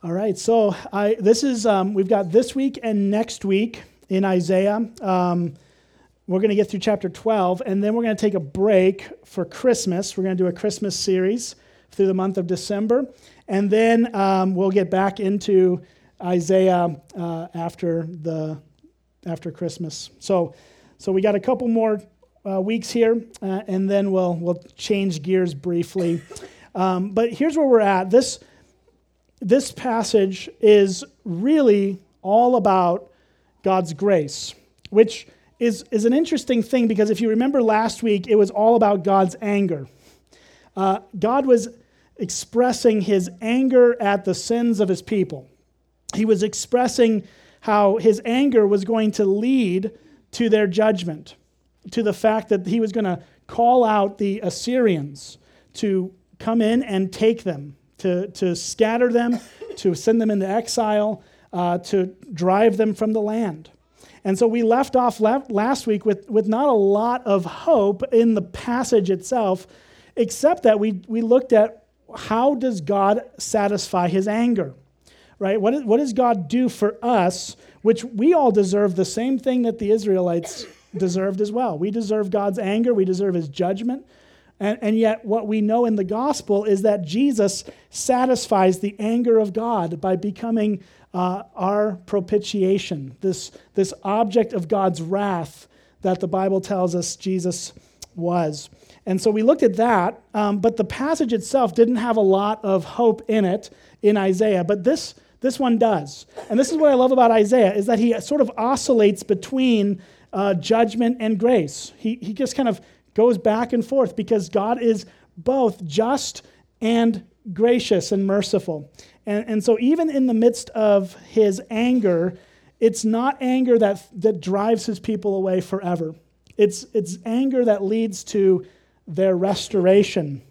All right, so I, this is um, we've got this week and next week in Isaiah. Um, we're going to get through chapter 12, and then we're going to take a break for Christmas. We're going to do a Christmas series through the month of December, and then um, we'll get back into Isaiah uh, after the after Christmas. So, so we got a couple more uh, weeks here, uh, and then we'll we'll change gears briefly. Um, but here's where we're at. This this passage is really all about God's grace, which is, is an interesting thing because if you remember last week, it was all about God's anger. Uh, God was expressing his anger at the sins of his people. He was expressing how his anger was going to lead to their judgment, to the fact that he was going to call out the Assyrians to come in and take them to, to scatter them, to send them into exile, uh, to drive them from the land. And so we left off last week with, with not a lot of hope in the passage itself, except that we, we looked at how does God satisfy his anger? Right? What, what does God do for us, which we all deserve the same thing that the Israelites deserved as well? We deserve God's anger, we deserve his judgment, and, and, yet, what we know in the gospel is that Jesus satisfies the anger of God by becoming uh, our propitiation, this, this object of God's wrath that the Bible tells us Jesus was. And so we looked at that, um, but the passage itself didn't have a lot of hope in it in Isaiah, but this, this one does. And this is what I love about Isaiah, is that he sort of oscillates between uh, judgment and grace. He, he just kind of goes back and forth because God is both just and gracious and merciful. And, and so, even in the midst of his anger, it's not anger that, that drives his people away forever. It's, it's anger that leads to their restoration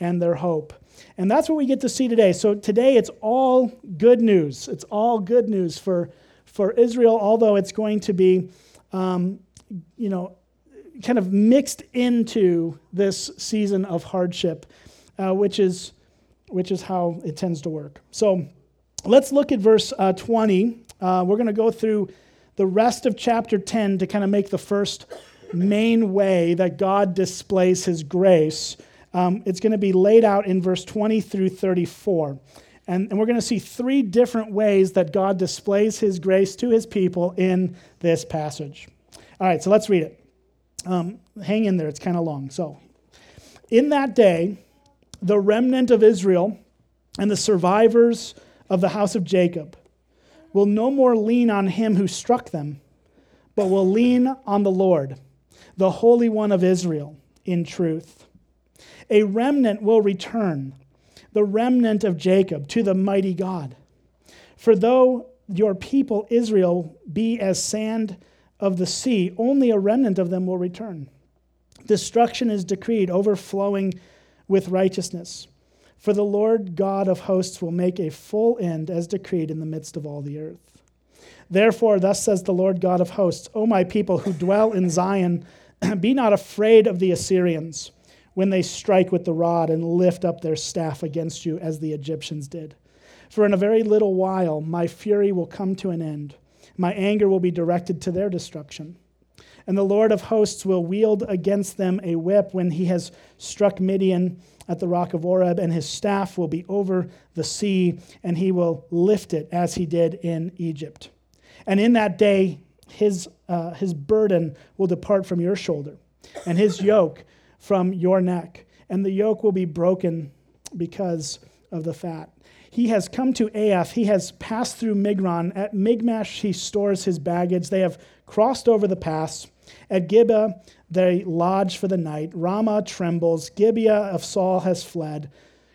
and their hope. And that's what we get to see today. So today it's all good news. It's all good news for, for Israel, although it's going to be, um, you know, kind of mixed into this season of hardship, uh, which, is, which is how it tends to work. So let's look at verse uh, 20. Uh, we're going to go through the rest of chapter 10 to kind of make the first main way that God displays his grace. Um, it's going to be laid out in verse 20 through 34. And, and we're going to see three different ways that God displays his grace to his people in this passage. All right, so let's read it. Um, hang in there, it's kind of long. So, in that day, the remnant of Israel and the survivors of the house of Jacob will no more lean on him who struck them, but will lean on the Lord, the Holy One of Israel, in truth. A remnant will return, the remnant of Jacob, to the mighty God. For though your people Israel be as sand of the sea, only a remnant of them will return. Destruction is decreed, overflowing with righteousness. For the Lord God of hosts will make a full end as decreed in the midst of all the earth. Therefore, thus says the Lord God of hosts, O my people who dwell in Zion, be not afraid of the Assyrians when they strike with the rod and lift up their staff against you as the Egyptians did. For in a very little while my fury will come to an end my anger will be directed to their destruction. And the Lord of hosts will wield against them a whip when he has struck Midian at the rock of Oreb, and his staff will be over the sea, and he will lift it as he did in Egypt. And in that day, his, uh, his burden will depart from your shoulder, and his yoke from your neck, and the yoke will be broken because of the fat. He has come to Aiath. He has passed through Migron. At Michmash, he stores his baggage. They have crossed over the pass. At Gibeah, they lodge for the night. Ramah trembles. Gibeah of Saul has fled.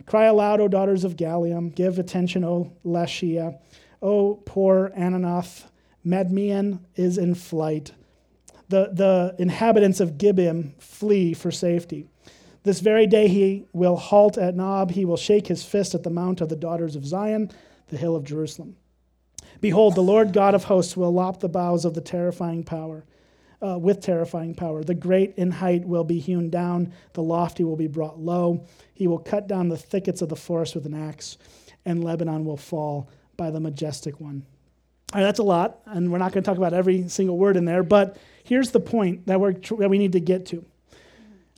Cry aloud, O daughters of Gallim. Give attention, O Laishah. O poor Anathoth. Madmenah is in flight. The, the inhabitants of Gibeon flee for safety. This very day he will halt at Nob. He will shake his fist at the mount of the daughters of Zion, the hill of Jerusalem. Behold, the Lord God of hosts will lop the boughs of the terrifying power, uh, with terrifying power. The great in height will be hewn down, the lofty will be brought low. He will cut down the thickets of the forest with an axe and Lebanon will fall by the majestic one. All right, that's a lot, and we're not going to talk about every single word in there, but here's the point that, we're, that we need to get to.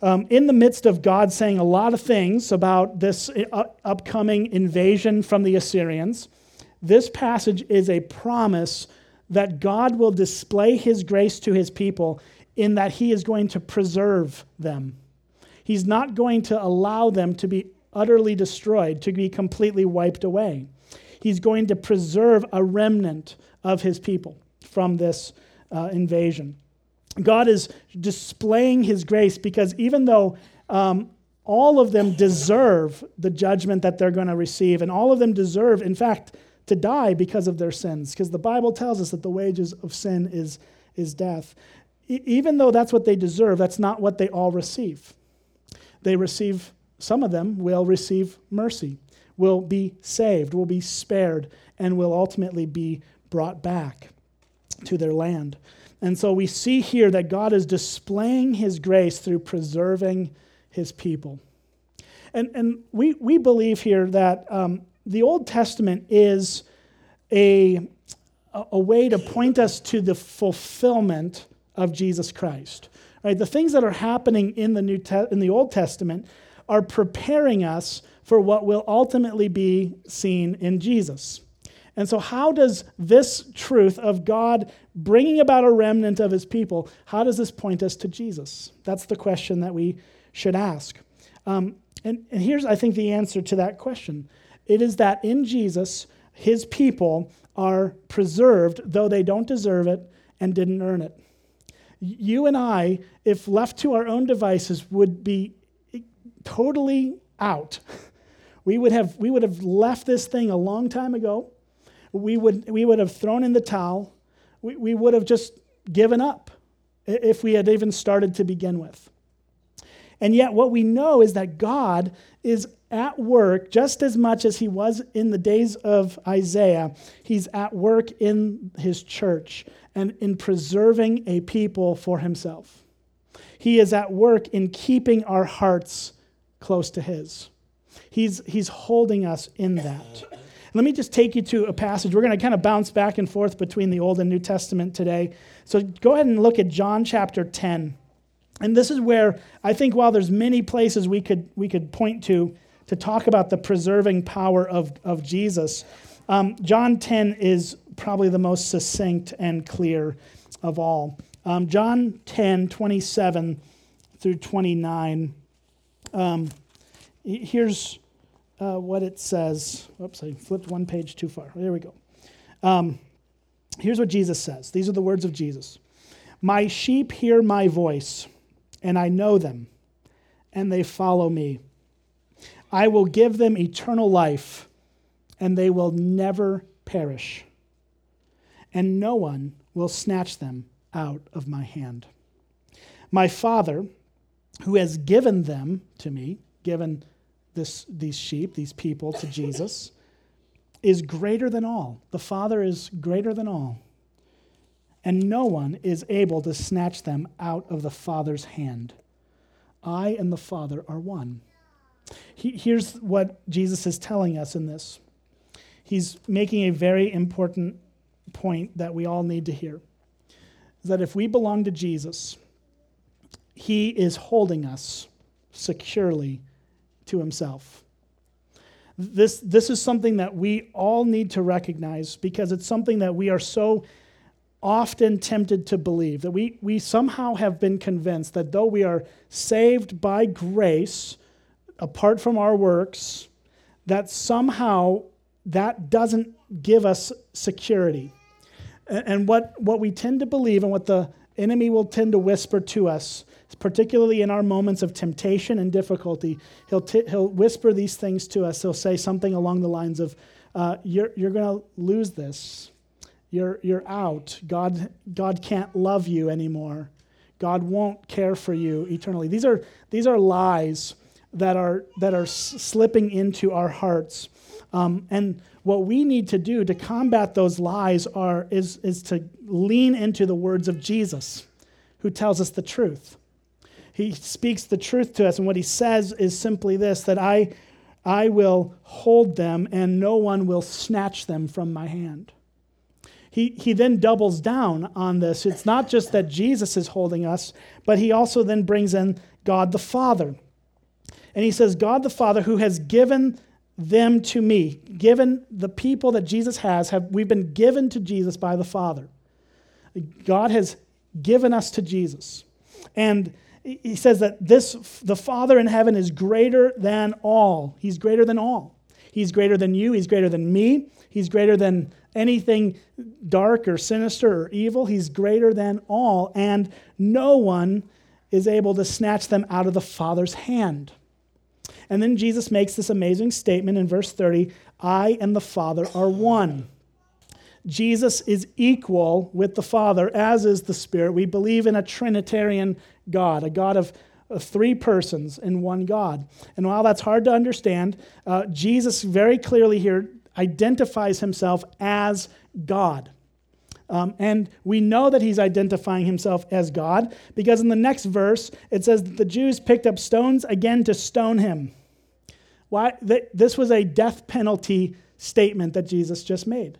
Um, in the midst of God saying a lot of things about this uh, upcoming invasion from the Assyrians, this passage is a promise that God will display his grace to his people in that he is going to preserve them. He's not going to allow them to be utterly destroyed, to be completely wiped away. He's going to preserve a remnant of his people from this uh, invasion. God is displaying his grace because even though um, all of them deserve the judgment that they're going to receive, and all of them deserve, in fact, to die because of their sins, because the Bible tells us that the wages of sin is, is death. E- even though that's what they deserve, that's not what they all receive. They receive, some of them will receive mercy, will be saved, will be spared, and will ultimately be brought back to their land. And so we see here that God is displaying his grace through preserving his people. And, and we, we believe here that um, the Old Testament is a, a way to point us to the fulfillment of Jesus Christ. Right? The things that are happening in the, New Te- in the Old Testament are preparing us for what will ultimately be seen in Jesus. And so, how does this truth of God bringing about a remnant of his people, how does this point us to Jesus? That's the question that we should ask. Um, and, and here's, I think, the answer to that question it is that in Jesus, his people are preserved, though they don't deserve it and didn't earn it. You and I, if left to our own devices, would be totally out. We would have, we would have left this thing a long time ago we would, we would have thrown in the towel. We, we would have just given up if we had even started to begin with. And yet, what we know is that God is at work just as much as he was in the days of Isaiah. He's at work in his church and in preserving a people for himself. He is at work in keeping our hearts close to his. He's, he's holding us in that. Let me just take you to a passage. We're going to kind of bounce back and forth between the Old and New Testament today. So go ahead and look at John chapter 10. And this is where I think while there's many places we could, we could point to to talk about the preserving power of, of Jesus, um, John 10 is probably the most succinct and clear of all. Um, John 10, 27 through 29. Um, here's uh, what it says. Oops, I flipped one page too far. There we go. Um, here's what Jesus says These are the words of Jesus My sheep hear my voice, and I know them, and they follow me. I will give them eternal life, and they will never perish, and no one will snatch them out of my hand. My Father, who has given them to me, given this, these sheep, these people, to Jesus, is greater than all. The Father is greater than all. And no one is able to snatch them out of the Father's hand. I and the Father are one. He, here's what Jesus is telling us in this. He's making a very important point that we all need to hear. That if we belong to Jesus, He is holding us securely to himself. This, this is something that we all need to recognize because it's something that we are so often tempted to believe that we, we somehow have been convinced that though we are saved by grace, apart from our works, that somehow that doesn't give us security. And what, what we tend to believe and what the enemy will tend to whisper to us particularly in our moments of temptation and difficulty, he'll, t- he'll whisper these things to us. He'll say something along the lines of, uh, You're, you're going to lose this. You're, you're out. God, God can't love you anymore. God won't care for you eternally. These are, these are lies that are, that are slipping into our hearts. Um, and what we need to do to combat those lies are, is, is to lean into the words of Jesus, who tells us the truth he speaks the truth to us. And what he says is simply this that I, I will hold them, and no one will snatch them from my hand. He, he then doubles down on this. It's not just that Jesus is holding us, but he also then brings in God the Father. And he says, God the Father, who has given them to me, given the people that Jesus has, have we've been given to Jesus by the Father. God has given us to Jesus. And he says that this the Father in heaven is greater than all. He's greater than all. He's greater than you, he's greater than me, he's greater than anything dark or sinister or evil. He's greater than all, and no one is able to snatch them out of the Father's hand. And then Jesus makes this amazing statement in verse 30 I and the Father are one. Jesus is equal with the Father, as is the Spirit. We believe in a Trinitarian God, a God of, three persons in one God. And while that's hard to understand, uh, Jesus very clearly here identifies himself as God. Um, and we know that he's identifying himself as God because in the next verse it says that the Jews picked up stones again to stone him. Why? This was a death penalty statement that Jesus just made.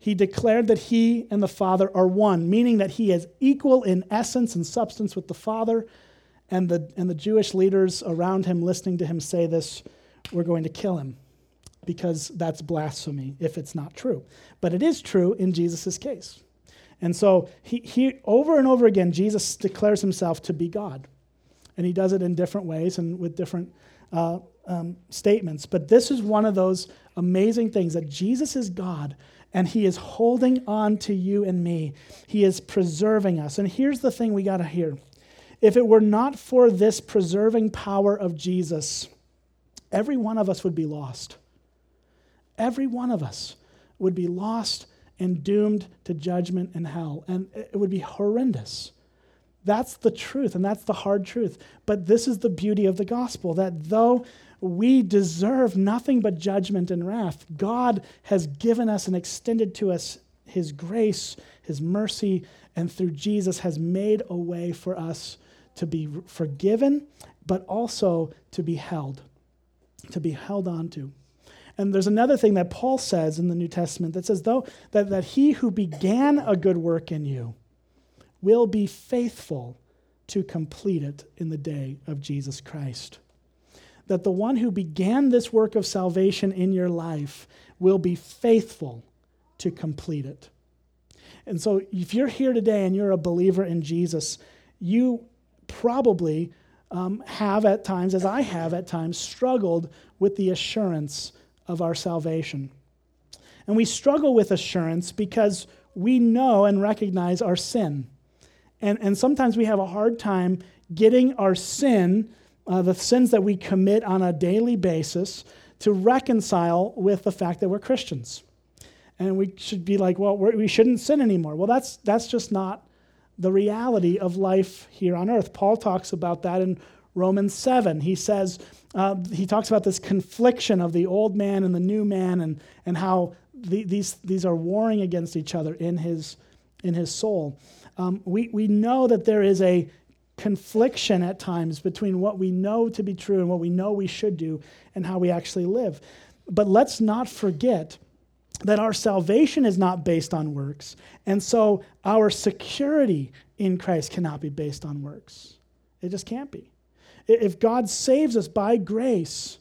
He declared that he and the Father are one, meaning that he is equal in essence and substance with the Father. And the, and the Jewish leaders around him listening to him say this were going to kill him because that's blasphemy if it's not true. But it is true in Jesus' case. And so he, he over and over again, Jesus declares himself to be God. And he does it in different ways and with different uh, um, statements. But this is one of those amazing things that Jesus is God and he is holding on to you and me. He is preserving us. And here's the thing we got to hear if it were not for this preserving power of Jesus, every one of us would be lost. Every one of us would be lost and doomed to judgment and hell. And it would be horrendous. That's the truth, and that's the hard truth. But this is the beauty of the gospel that though we deserve nothing but judgment and wrath, God has given us and extended to us his grace, his mercy, and through Jesus has made a way for us to be forgiven, but also to be held, to be held onto. And there's another thing that Paul says in the New Testament that says, though, that, that he who began a good work in you will be faithful to complete it in the day of Jesus Christ that the one who began this work of salvation in your life will be faithful to complete it. And so, if you're here today and you're a believer in Jesus, you probably um, have at times, as I have at times, struggled with the assurance of our salvation. And we struggle with assurance because we know and recognize our sin. And, and sometimes we have a hard time getting our sin uh, the sins that we commit on a daily basis to reconcile with the fact that we're Christians. And we should be like, well, we shouldn't sin anymore. Well, that's, that's just not the reality of life here on earth. Paul talks about that in Romans 7. He says, uh, he talks about this confliction of the old man and the new man and, and how the, these, these are warring against each other in his, in his soul. Um, we, we know that there is a confliction at times between what we know to be true and what we know we should do and how we actually live. But let's not forget that our salvation is not based on works. And so our security in Christ cannot be based on works. It just can't be. If God saves us by grace,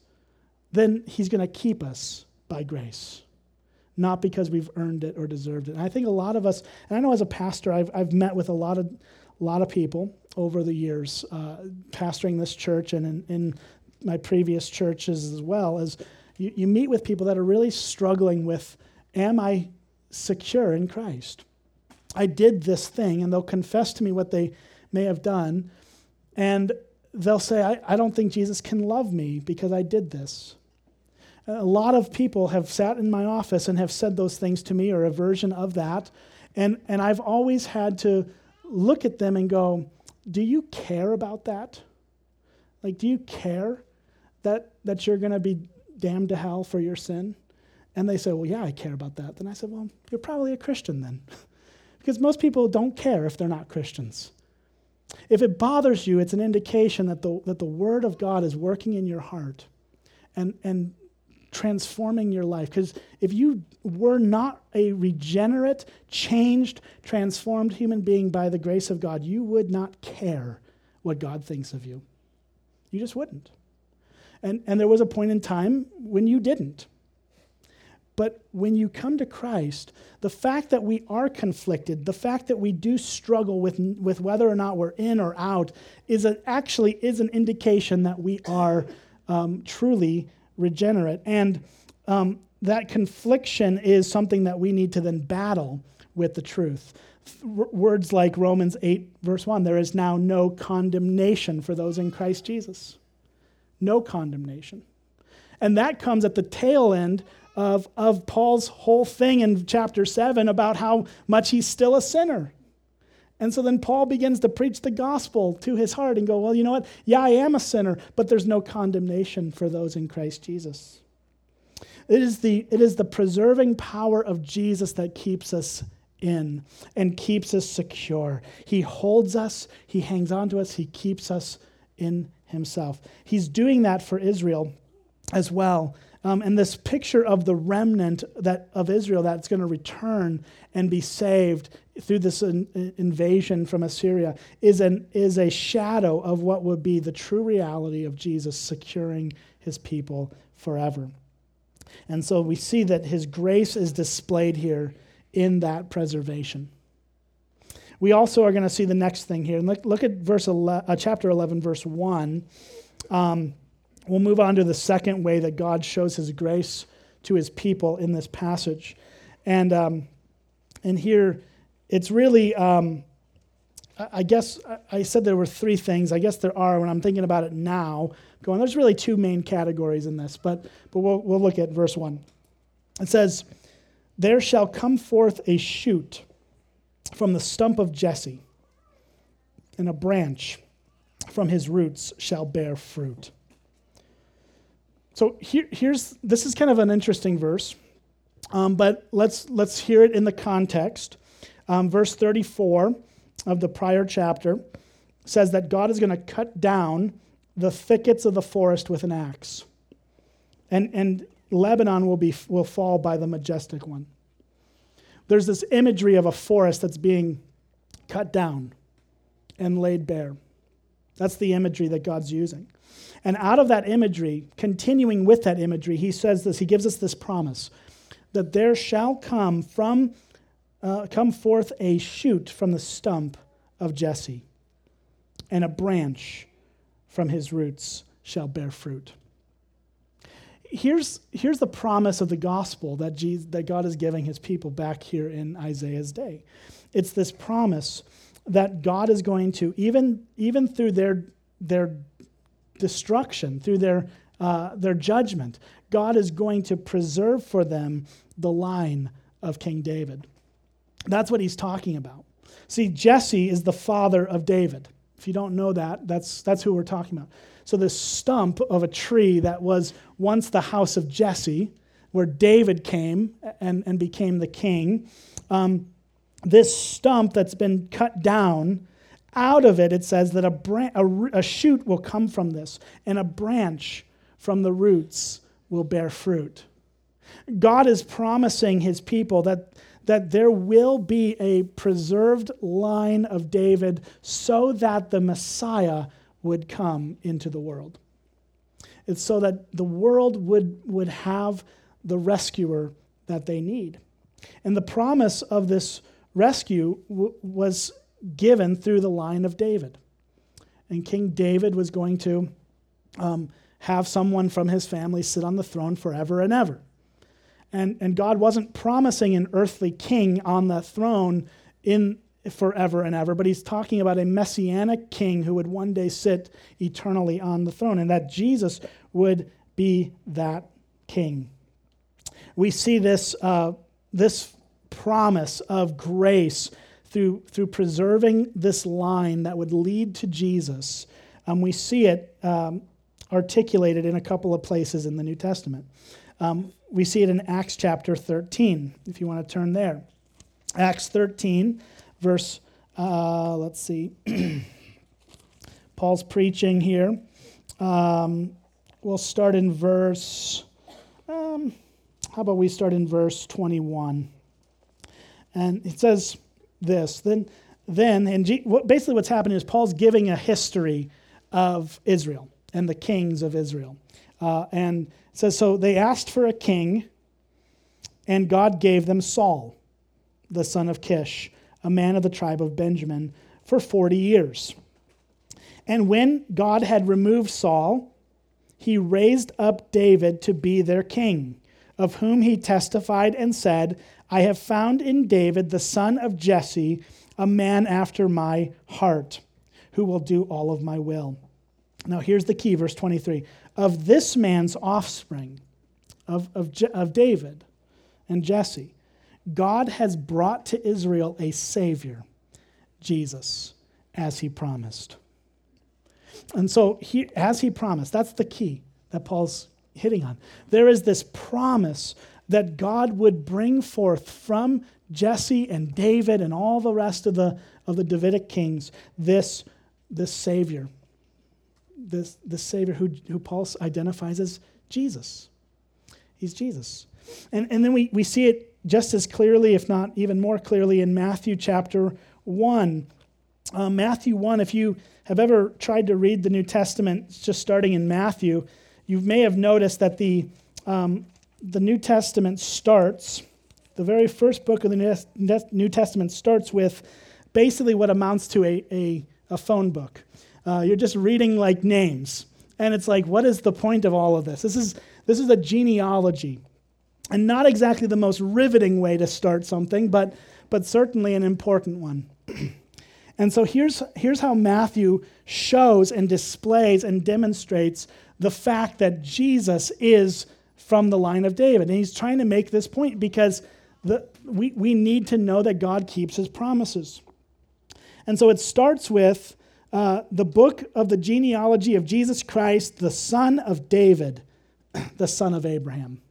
then he's going to keep us by grace, not because we've earned it or deserved it. And I think a lot of us, and I know as a pastor, I've, I've met with a lot of, lot of people over the years, uh, pastoring this church and in, in, my previous churches as well, is you, you meet with people that are really struggling with, am I secure in Christ? I did this thing, and they'll confess to me what they may have done, and they'll say, I, I don't think Jesus can love me because I did this. A lot of people have sat in my office and have said those things to me or a version of that. And, and I've always had to look at them and go, do you care about that? Like, do you care that, that you're going to be damned to hell for your sin? And they say, well, yeah, I care about that. Then I said, well, you're probably a Christian then. because most people don't care if they're not Christians. If it bothers you, it's an indication that the, that the Word of God is working in your heart and, and transforming your life. Because if you were not a regenerate, changed, transformed human being by the grace of God, you would not care what God thinks of you. You just wouldn't. And, and there was a point in time when you didn't. But when you come to Christ, the fact that we are conflicted, the fact that we do struggle with, with whether or not we're in or out, is a, actually is an indication that we are um, truly regenerate. And um, that confliction is something that we need to then battle with the truth. Words like Romans 8, verse 1 there is now no condemnation for those in Christ Jesus. No condemnation. And that comes at the tail end of, of Paul's whole thing in chapter 7 about how much he's still a sinner. And so then Paul begins to preach the gospel to his heart and go, Well, you know what? Yeah, I am a sinner, but there's no condemnation for those in Christ Jesus. It is the, it is the preserving power of Jesus that keeps us in and keeps us secure. He holds us, He hangs on to us, He keeps us in Himself. He's doing that for Israel as well. Um, and this picture of the remnant that, of Israel that's going to return and be saved through this in, invasion from Assyria is, an, is a shadow of what would be the true reality of Jesus securing his people forever. And so we see that his grace is displayed here in that preservation. We also are going to see the next thing here. And look, look at verse 11, uh, chapter 11, verse 1. Um, we'll move on to the second way that God shows his grace to his people in this passage. And, um, and here, it's really, um, I guess I said there were three things. I guess there are when I'm thinking about it now. Going, there's really two main categories in this, but, but we'll, we'll look at verse 1. It says, There shall come forth a shoot from the stump of Jesse, and a branch from his roots shall bear fruit. So here, here's this is kind of an interesting verse, um, but let's let's hear it in the context. Um, verse 34 of the prior chapter says that God is going to cut down the thickets of the forest with an axe, and and Lebanon will be will fall by the majestic one. There's this imagery of a forest that's being cut down and laid bare. That's the imagery that God's using. And out of that imagery, continuing with that imagery, he says this, he gives us this promise that there shall come from uh, come forth a shoot from the stump of Jesse, and a branch from his roots shall bear fruit. Here's, here's the promise of the gospel that, Jesus, that God is giving his people back here in Isaiah's day. It's this promise that God is going to, even, even through their, their destruction, through their, uh, their judgment, God is going to preserve for them the line of King David. That's what he's talking about. See, Jesse is the father of David. If you don't know that, that's, that's who we're talking about. So, this stump of a tree that was once the house of Jesse, where David came and, and became the king, um, this stump that's been cut down out of it, it says that a, bran- a, a shoot will come from this, and a branch from the roots will bear fruit. God is promising his people that, that there will be a preserved line of David so that the Messiah would come into the world. It's so that the world would, would have the rescuer that they need. And the promise of this rescue w- was given through the line of David. And King David was going to um, have someone from his family sit on the throne forever and ever. And, and God wasn't promising an earthly king on the throne in forever and ever, but he's talking about a messianic king who would one day sit eternally on the throne, and that Jesus would be that king. We see this, uh, this promise of grace through, through preserving this line that would lead to Jesus. Um, we see it um, articulated in a couple of places in the New Testament. Um, we see it in Acts chapter 13, if you want to turn there. Acts 13, verse, uh, let's see. Paul's preaching here. Um, we'll start in verse, um, how about we start in verse 21? And it says this then, then and basically what's happening is Paul's giving a history of Israel and the kings of Israel. Uh, and it says, So they asked for a king, and God gave them Saul, the son of Kish, a man of the tribe of Benjamin, for 40 years. And when God had removed Saul, he raised up David to be their king, of whom he testified and said, I have found in David, the son of Jesse, a man after my heart, who will do all of my will. Now, here's the key, verse 23. Of this man's offspring, of, of, of David and Jesse, God has brought to Israel a Savior, Jesus, as he promised. And so, he, as he promised, that's the key that Paul's hitting on. There is this promise that God would bring forth from Jesse and David and all the rest of the, of the Davidic kings this, this Savior, this, this Savior who, who Paul identifies as Jesus. He's Jesus. And, and then we, we see it just as clearly, if not even more clearly, in Matthew chapter 1. Uh, Matthew 1, if you have ever tried to read the New Testament, just starting in Matthew, you may have noticed that the, um, the New Testament starts, the very first book of the New Testament starts with basically what amounts to a, a, a phone book. Uh, you're just reading like names. And it's like, what is the point of all of this? This is, this is a genealogy. And not exactly the most riveting way to start something, but, but certainly an important one. and so here's, here's how Matthew shows and displays and demonstrates the fact that Jesus is from the line of David. And he's trying to make this point because the, we, we need to know that God keeps his promises. And so it starts with uh, the book of the genealogy of Jesus Christ, the son of David, the son of Abraham.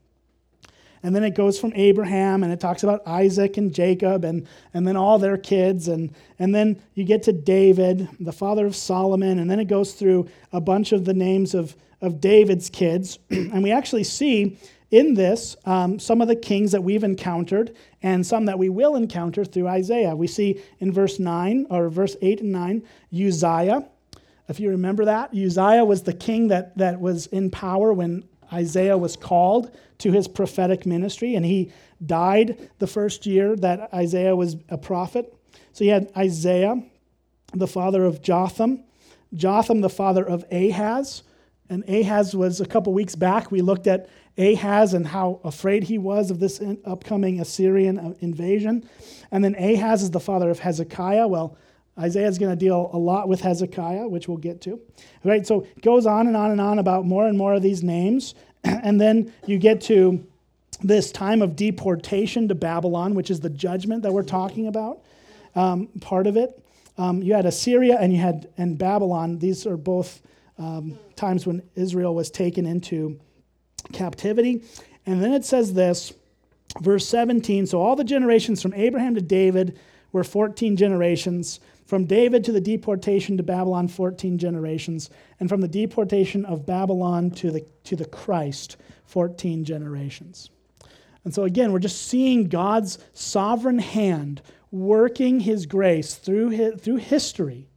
And then it goes from Abraham and it talks about Isaac and Jacob and, and then all their kids. And, and then you get to David, the father of Solomon. And then it goes through a bunch of the names of, of David's kids. and we actually see in this um, some of the kings that we've encountered and some that we will encounter through Isaiah. We see in verse 9 or verse 8 and 9 Uzziah. If you remember that, Uzziah was the king that, that was in power when Isaiah was called to his prophetic ministry, and he died the first year that Isaiah was a prophet. So you had Isaiah, the father of Jotham, Jotham, the father of Ahaz. And Ahaz was a couple weeks back. We looked at Ahaz and how afraid he was of this upcoming Assyrian uh, invasion. And then Ahaz is the father of Hezekiah. Well, Isaiah is going to deal a lot with Hezekiah, which we'll get to. Right? So it goes on and on and on about more and more of these names. And then you get to this time of deportation to Babylon, which is the judgment that we're talking about, um, part of it. Um, you had Assyria and you had and Babylon. These are both um, times when Israel was taken into captivity. And then it says this, verse 17 So all the generations from Abraham to David were 14 generations. From David to the deportation to Babylon, 14 generations. And from the deportation of Babylon to the, to the Christ, 14 generations. And so, again, we're just seeing God's sovereign hand working his grace through, his, through history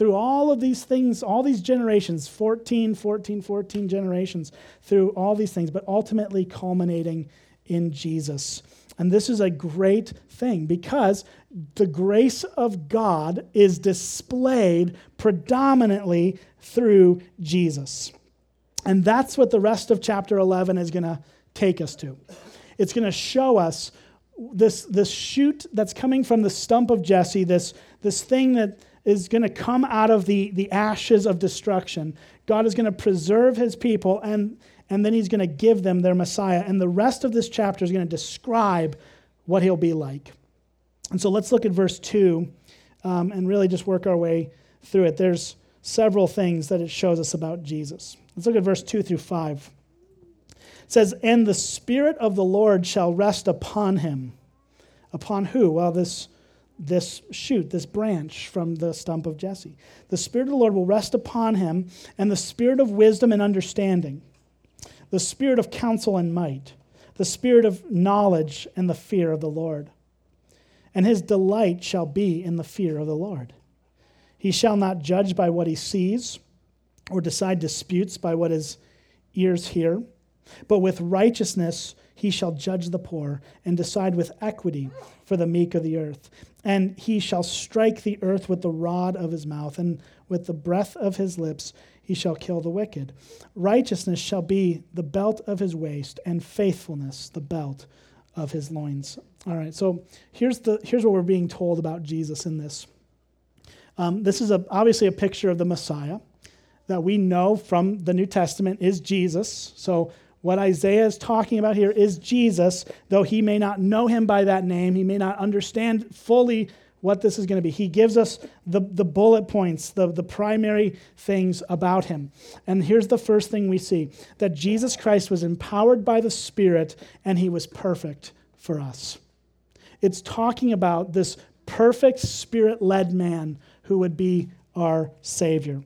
through all of these things, all these generations 14, 14, 14 generations, through all these things, but ultimately culminating in Jesus. And this is a great thing because the grace of God is displayed predominantly through Jesus. And that's what the rest of chapter 11 is going to take us to. It's going to show us this, this shoot that's coming from the stump of Jesse, this, this thing that is going to come out of the, the ashes of destruction. God is going to preserve his people, and, and then he's going to give them their Messiah. And the rest of this chapter is going to describe what he'll be like. And so let's look at verse 2 um, and really just work our way through it. There's several things that it shows us about Jesus. Let's look at verse 2 through 5. It says, And the Spirit of the Lord shall rest upon him. Upon who? Well, this this shoot, this branch from the stump of Jesse. The Spirit of the Lord will rest upon him, and the Spirit of wisdom and understanding, the Spirit of counsel and might, the Spirit of knowledge and the fear of the Lord. And his delight shall be in the fear of the Lord. He shall not judge by what he sees, or decide disputes by what his ears hear, but with righteousness he shall judge the poor and decide with equity for the meek of the earth. And he shall strike the earth with the rod of his mouth, and with the breath of his lips he shall kill the wicked. Righteousness shall be the belt of his waist, and faithfulness the belt of his loins. All right, so here's, the, here's what we're being told about Jesus in this. Um, this is a, obviously a picture of the Messiah that we know from the New Testament is Jesus. So what Isaiah is talking about here is Jesus, though he may not know him by that name, he may not understand fully what this is going to be. He gives us the, the bullet points, the, the primary things about him. And here's the first thing we see that Jesus Christ was empowered by the Spirit and he was perfect for us. It's talking about this perfect spirit led man who would be our Savior.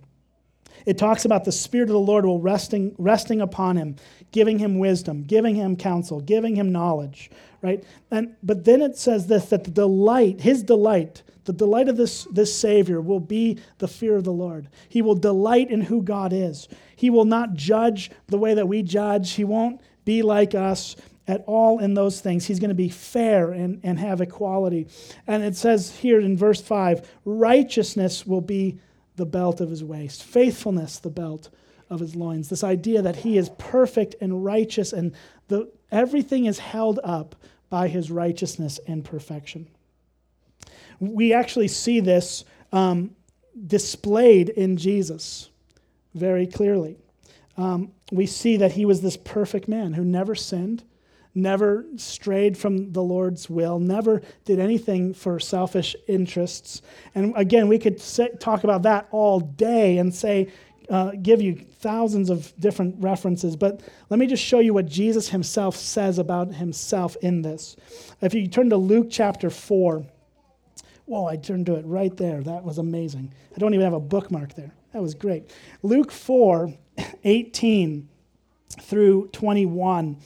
It talks about the Spirit of the Lord will resting, resting upon him, giving him wisdom, giving him counsel, giving him knowledge, right? And but then it says this that the delight, his delight, the delight of this, this Savior will be the fear of the Lord. He will delight in who God is. He will not judge the way that we judge. He won't be like us at all in those things. He's going to be fair and, and have equality. And it says here in verse 5 righteousness will be the belt of his waist, faithfulness, the belt of his loins. This idea that he is perfect and righteous, and the, everything is held up by his righteousness and perfection. We actually see this um, displayed in Jesus very clearly. Um, we see that he was this perfect man who never sinned, never strayed from the Lord's will, never did anything for selfish interests. And again, we could say, talk about that all day and say, uh, give you thousands of different references, but let me just show you what Jesus himself says about himself in this. If you turn to Luke chapter 4, whoa, I turned to it right there. That was amazing. I don't even have a bookmark there. That was great. Luke 4, 18 through 21.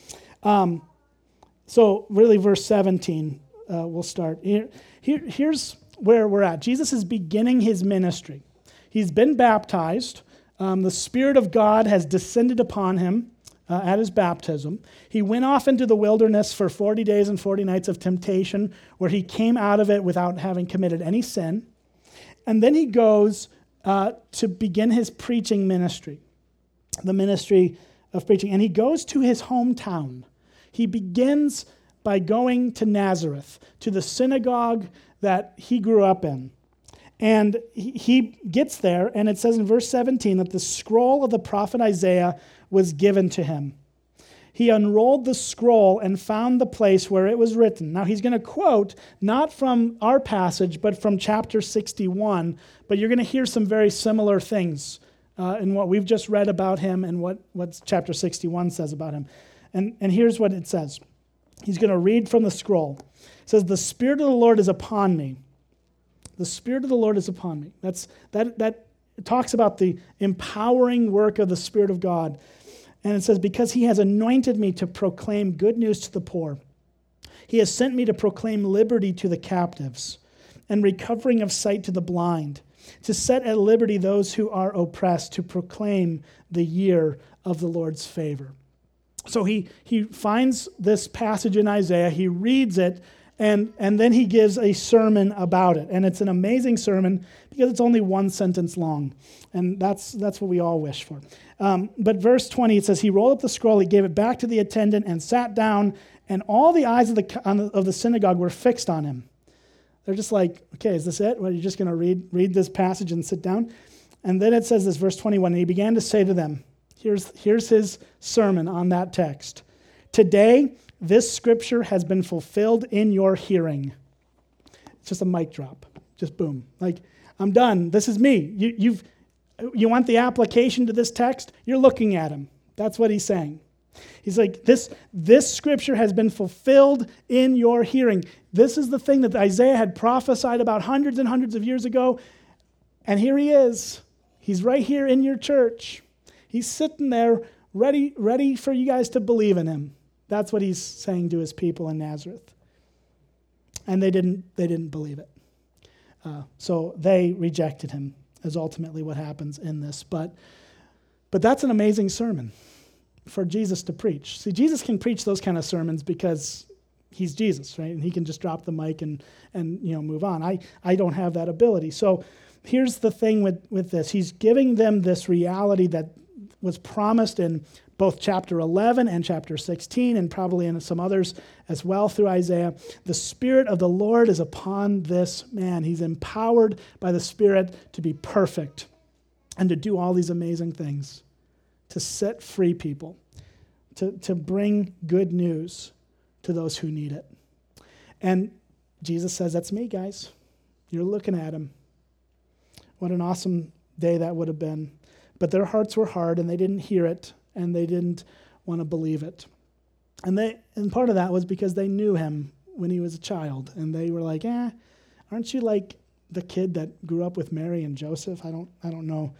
Um, so, really, verse 17, uh, we'll start. Here, here, here's where we're at. Jesus is beginning his ministry. He's been baptized. Um, the Spirit of God has descended upon him uh, at his baptism. He went off into the wilderness for 40 days and 40 nights of temptation, where he came out of it without having committed any sin. And then he goes uh, to begin his preaching ministry, the ministry of preaching. And he goes to his hometown. He begins by going to Nazareth, to the synagogue that he grew up in. And he gets there, and it says in verse 17 that the scroll of the prophet Isaiah was given to him. He unrolled the scroll and found the place where it was written. Now, he's going to quote not from our passage, but from chapter 61, but you're going to hear some very similar things uh, in what we've just read about him and what, what chapter 61 says about him. And, and here's what it says He's going to read from the scroll. It says, The Spirit of the Lord is upon me. The Spirit of the Lord is upon me. That's, that, that talks about the empowering work of the Spirit of God. And it says, Because he has anointed me to proclaim good news to the poor, he has sent me to proclaim liberty to the captives and recovering of sight to the blind, to set at liberty those who are oppressed, to proclaim the year of the Lord's favor. So he, he finds this passage in Isaiah, he reads it, and, and then he gives a sermon about it. And it's an amazing sermon because it's only one sentence long. And that's, that's what we all wish for. Um, but verse 20, it says, He rolled up the scroll, he gave it back to the attendant, and sat down, and all the eyes of the, of the synagogue were fixed on him. They're just like, okay, is this it? Well, you're just going to read, read this passage and sit down? And then it says this, verse 21, and he began to say to them, Here's, here's his sermon on that text. Today, this scripture has been fulfilled in your hearing. It's just a mic drop. Just boom. Like, I'm done. This is me. You, you've, you want the application to this text? You're looking at him. That's what he's saying. He's like, this, this scripture has been fulfilled in your hearing. This is the thing that Isaiah had prophesied about hundreds and hundreds of years ago. And here he is. He's right here in your church. He's sitting there ready, ready for you guys to believe in him. That's what he's saying to his people in Nazareth. And they didn't, they didn't believe it. Uh, so they rejected him, is ultimately what happens in this. But, but that's an amazing sermon for Jesus to preach. See, Jesus can preach those kind of sermons because he's Jesus, right? And he can just drop the mic and, and you know, move on. I, I don't have that ability. So here's the thing with, with this he's giving them this reality that was promised in both chapter 11 and chapter 16, and probably in some others as well through Isaiah. The Spirit of the Lord is upon this man. He's empowered by the Spirit to be perfect and to do all these amazing things to set free people, to, to bring good news to those who need it. And Jesus says, That's me, guys. You're looking at him. What an awesome day that would have been. But their hearts were hard and they didn't hear it and they didn't want to believe it. And they and part of that was because they knew him when he was a child and they were like, "Eh, aren't you like the kid that grew up with Mary and Joseph? I don't I don't know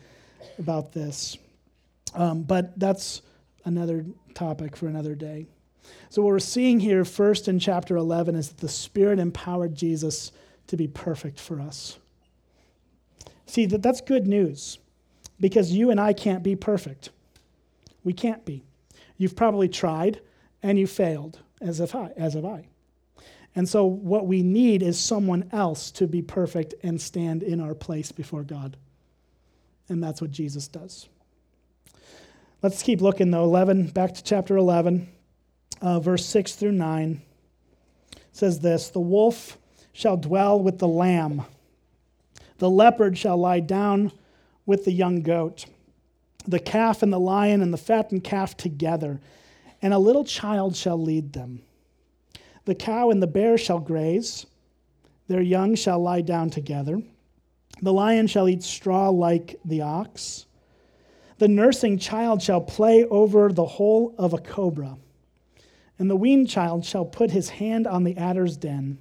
about this." Um, but that's another topic for another day. So, what we're seeing here first in chapter 11 is that the Spirit empowered Jesus to be perfect for us. See, that, that's good news because you and I can't be perfect. We can't be. You've probably tried and you failed, as if I, as have I. And so, what we need is someone else to be perfect and stand in our place before God. And that's what Jesus does. Let's keep looking, though. 11, back to chapter 11, uh, verse 6 through 9 says this The wolf shall dwell with the lamb, the leopard shall lie down with the young goat, the calf and the lion and the fattened calf together, and a little child shall lead them. The cow and the bear shall graze, their young shall lie down together. The lion shall eat straw like the ox the nursing child shall play over the hole of a cobra, and the weaned child shall put his hand on the adder's den.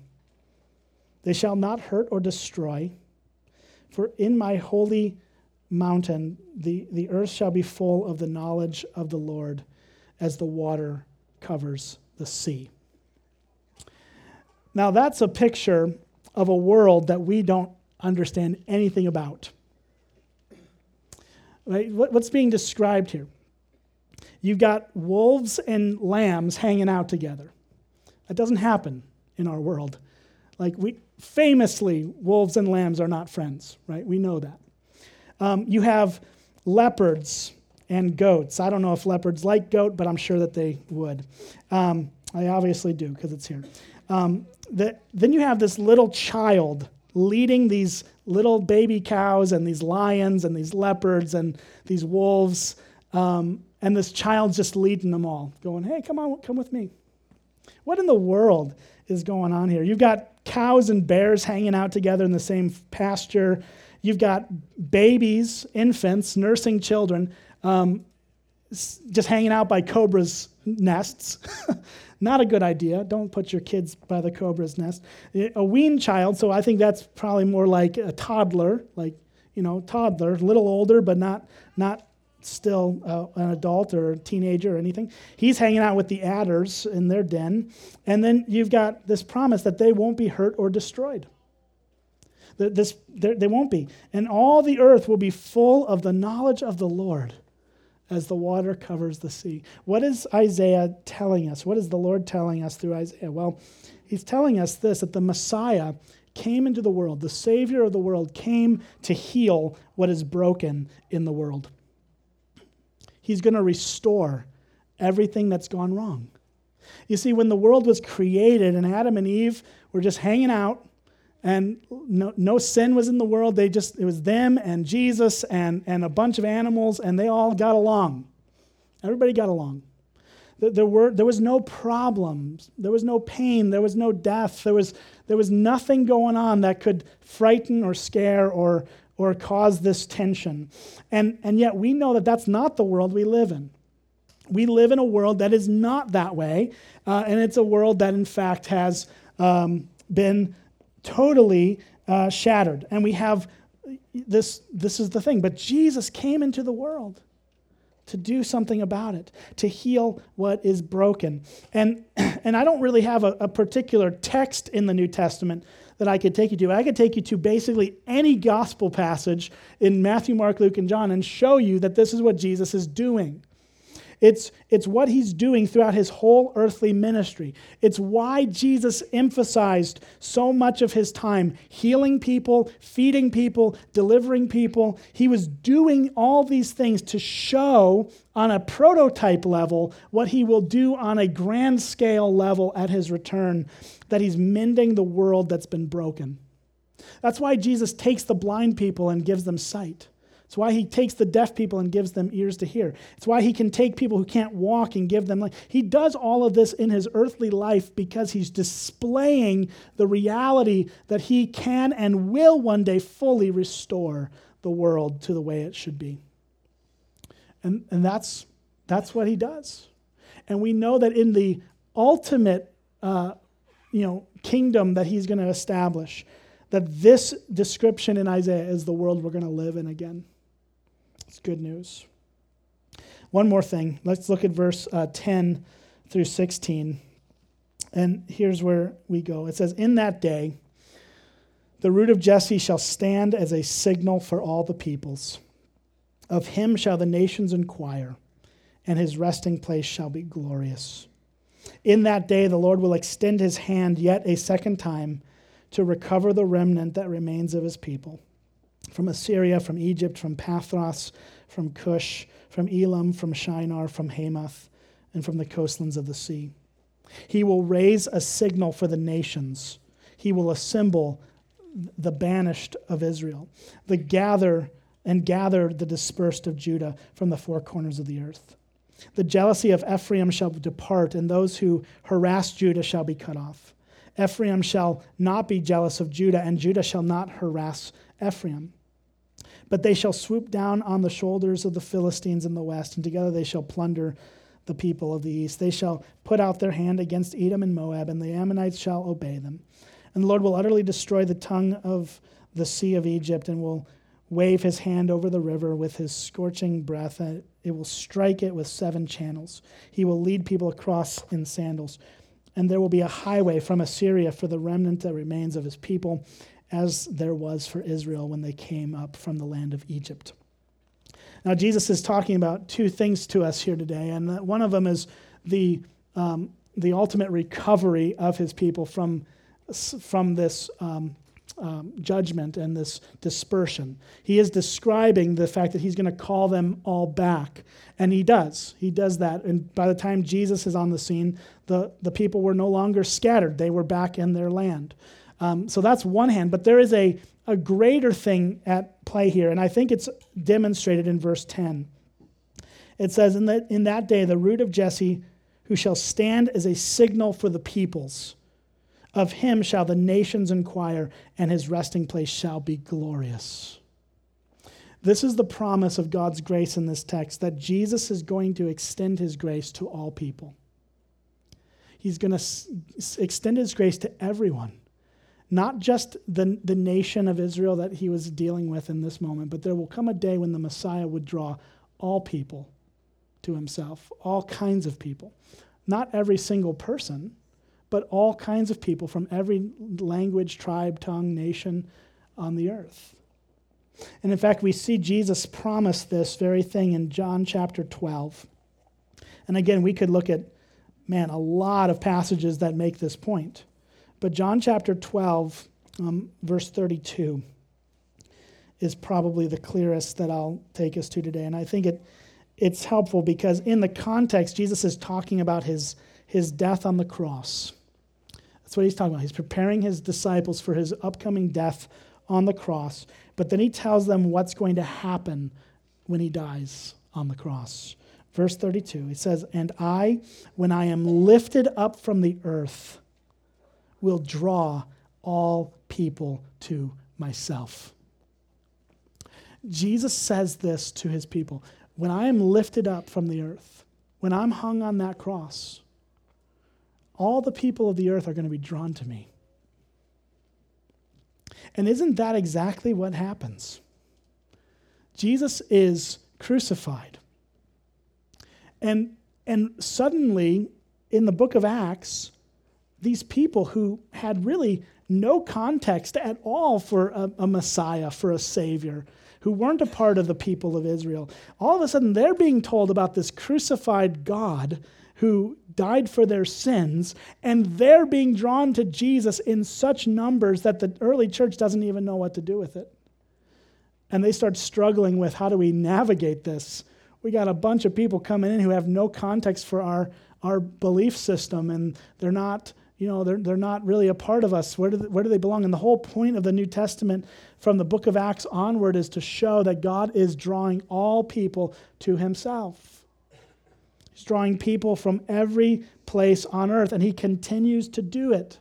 They shall not hurt or destroy, for in my holy mountain the, the earth shall be full of the knowledge of the Lord as the water covers the sea. Now, that's a picture of a world that we don't understand anything about. Right? What's being described here? You've got wolves and lambs hanging out together. That doesn't happen in our world. Like we famously, wolves and lambs are not friends, right? We know that. Um, you have leopards and goats. I don't know if leopards like goat, but I'm sure that they would. Um, I obviously do because it's here. Um, the, then you have this little child leading these little baby cows and these lions and these leopards and these wolves. Um, and this child's just leading them all, going, hey, come on, come with me. What in the world is going on here? You've got cows and bears hanging out together in the same pasture. You've got babies, infants, nursing children, um, just hanging out by cobras' nests. Not a good idea. Don't put your kids by the cobra's nest. A weaned child, so I think that's probably more like a toddler, like, you know, toddler, a little older, but not, not still uh, an adult or a teenager or anything. He's hanging out with the adders in their den. And then you've got this promise that they won't be hurt or destroyed. This, they won't be. And all the earth will be full of the knowledge of the Lord as the water covers the sea. What is Isaiah telling us? What is the Lord telling us through Isaiah? Well, he's telling us this that the Messiah came into the world, the Savior of the world came to heal what is broken in the world. He's going to restore everything that's gone wrong. You see, when the world was created and Adam and Eve were just hanging out, and no, no sin was in the world. They just, it was them and Jesus and, and a bunch of animals, and they all got along. Everybody got along. There, were, there was no problems. There was no pain. There was no death. There was, there was nothing going on that could frighten or scare or, or cause this tension. And, and yet we know that that's not the world we live in. We live in a world that is not that way, uh, and it's a world that, in fact, has um, been totally uh, shattered. And we have this, this is the thing, but Jesus came into the world to do something about it, to heal what is broken. And, and I don't really have a, a, particular text in the New Testament that I could take you to. I could take you to basically any gospel passage in Matthew, Mark, Luke, and John and show you that this is what Jesus is doing. It's, it's what he's doing throughout his whole earthly ministry. It's why Jesus emphasized so much of his time healing people, feeding people, delivering people. He was doing all these things to show on a prototype level what he will do on a grand scale level at his return, that he's mending the world that's been broken. That's why Jesus takes the blind people and gives them sight. It's why he takes the deaf people and gives them ears to hear. It's why he can take people who can't walk and give them life. He does all of this in his earthly life because he's displaying the reality that he can and will one day fully restore the world to the way it should be. And, and that's, that's what he does. And we know that in the ultimate uh, you know, kingdom that he's going to establish, that this description in Isaiah is the world we're going to live in again. It's good news. One more thing. Let's look at verse uh, 10 through 16. And here's where we go. It says, In that day, the root of Jesse shall stand as a signal for all the peoples. Of him shall the nations inquire, and his resting place shall be glorious. In that day, the Lord will extend his hand yet a second time to recover the remnant that remains of his people from Assyria, from Egypt, from Pathros, from Cush, from Elam, from Shinar, from Hamath, and from the coastlands of the sea. He will raise a signal for the nations. He will assemble the banished of Israel, the gather and gather the dispersed of Judah from the four corners of the earth. The jealousy of Ephraim shall depart, and those who harass Judah shall be cut off. Ephraim shall not be jealous of Judah, and Judah shall not harass Ephraim. But they shall swoop down on the shoulders of the Philistines in the west, and together they shall plunder the people of the east. They shall put out their hand against Edom and Moab, and the Ammonites shall obey them. And the Lord will utterly destroy the tongue of the sea of Egypt, and will wave his hand over the river with his scorching breath. And it will strike it with seven channels. He will lead people across in sandals. And there will be a highway from Assyria for the remnant that remains of his people, as there was for Israel when they came up from the land of Egypt. Now, Jesus is talking about two things to us here today, and one of them is the, um, the ultimate recovery of his people from, from this um, um, judgment and this dispersion. He is describing the fact that he's going to call them all back. And he does. He does that. And by the time Jesus is on the scene, the, the people were no longer scattered, they were back in their land. Um, so that's one hand, but there is a, a greater thing at play here, and I think it's demonstrated in verse 10. It says, in that, in that day, the root of Jesse, who shall stand as a signal for the peoples, of him shall the nations inquire, and his resting place shall be glorious. This is the promise of God's grace in this text that Jesus is going to extend his grace to all people. He's going to s- extend his grace to everyone not just the, the nation of Israel that he was dealing with in this moment, but there will come a day when the Messiah would draw all people to himself, all kinds of people. Not every single person, but all kinds of people from every language, tribe, tongue, nation on the earth. And in fact, we see Jesus promise this very thing in John chapter 12. And again, we could look at, man, a lot of passages that make this point. But John chapter 12, um, verse 32, is probably the clearest that I'll take us to today. And I think it, it's helpful because in the context, Jesus is talking about his, his death on the cross. That's what he's talking about. He's preparing his disciples for his upcoming death on the cross. But then he tells them what's going to happen when he dies on the cross. Verse 32, he says, And I, when I am lifted up from the earth, will draw all people to myself. Jesus says this to his people When I am lifted up from the earth, when I'm hung on that cross, all the people of the earth are going to be drawn to me. And isn't that exactly what happens? Jesus is crucified. And, and suddenly, in the book of Acts, these people who had really no context at all for a, a, Messiah, for a Savior, who weren't a part of the people of Israel, all of a sudden they're being told about this crucified God who died for their sins, and they're being drawn to Jesus in such numbers that the early church doesn't even know what to do with it. And they start struggling with how do we navigate this? We got a bunch of people coming in who have no context for our, our belief system, and they're not you know, they're, they're not really a part of us. Where do, they, where do they belong? And the whole point of the New Testament from the book of Acts onward is to show that God is drawing all people to himself. He's drawing people from every place on earth, and he continues to do it.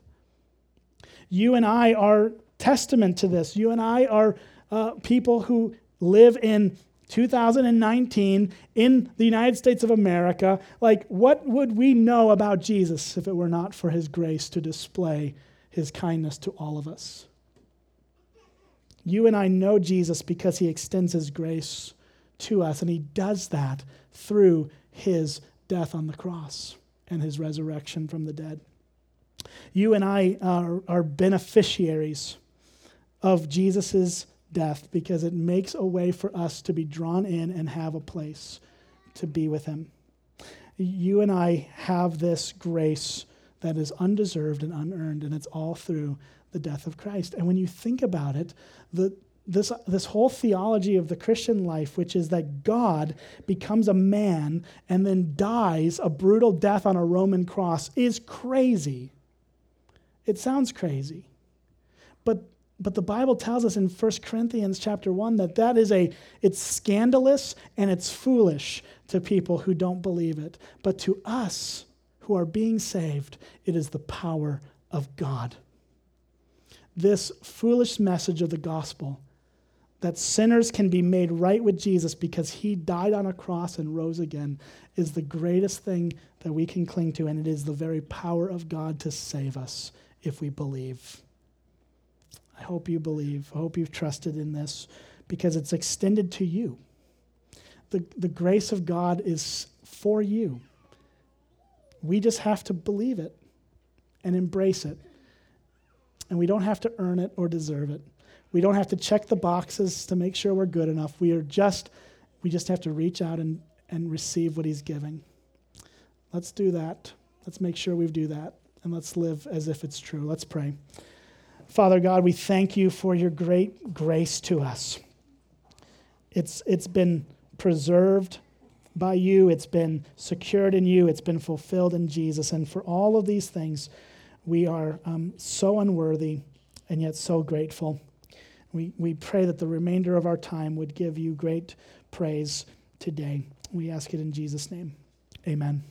You and I are testament to this. You and I are uh, people who live in 2019 in the United States of America, like what would we know about Jesus if it were not for his grace to display his kindness to all of us? You and I know Jesus because he extends his grace to us, and he does that through his death on the cross and his resurrection from the dead. You and I are, are beneficiaries of Jesus' death because it makes a way for us to be drawn in and have a place to be with Him. You and I have this grace that is undeserved and unearned, and it's all through the death of Christ. And when you think about it, the, this, this whole theology of the Christian life, which is that God becomes a man and then dies a brutal death on a Roman cross, is crazy. It sounds crazy. But but the Bible tells us in 1 Corinthians chapter 1 that that is a it's scandalous and it's foolish to people who don't believe it. But to us who are being saved, it is the power of God. This foolish message of the gospel that sinners can be made right with Jesus because he died on a cross and rose again is the greatest thing that we can cling to, and it is the very power of God to save us if we believe. I hope you believe. I hope you've trusted in this because it's extended to you. The, the grace of God is for you. We just have to believe it and embrace it. And we don't have to earn it or deserve it. We don't have to check the boxes to make sure we're good enough. We are just, we just have to reach out and, and receive what He's giving. Let's do that. Let's make sure we do that. And let's live as if it's true. Let's pray. Father God, we thank you for your great grace to us. It's, it's been preserved by you, it's been secured in you, it's been fulfilled in Jesus. And for all of these things, we are um, so unworthy and yet so grateful. We, we pray that the remainder of our time would give you great praise today. We ask it in Jesus' name. Amen.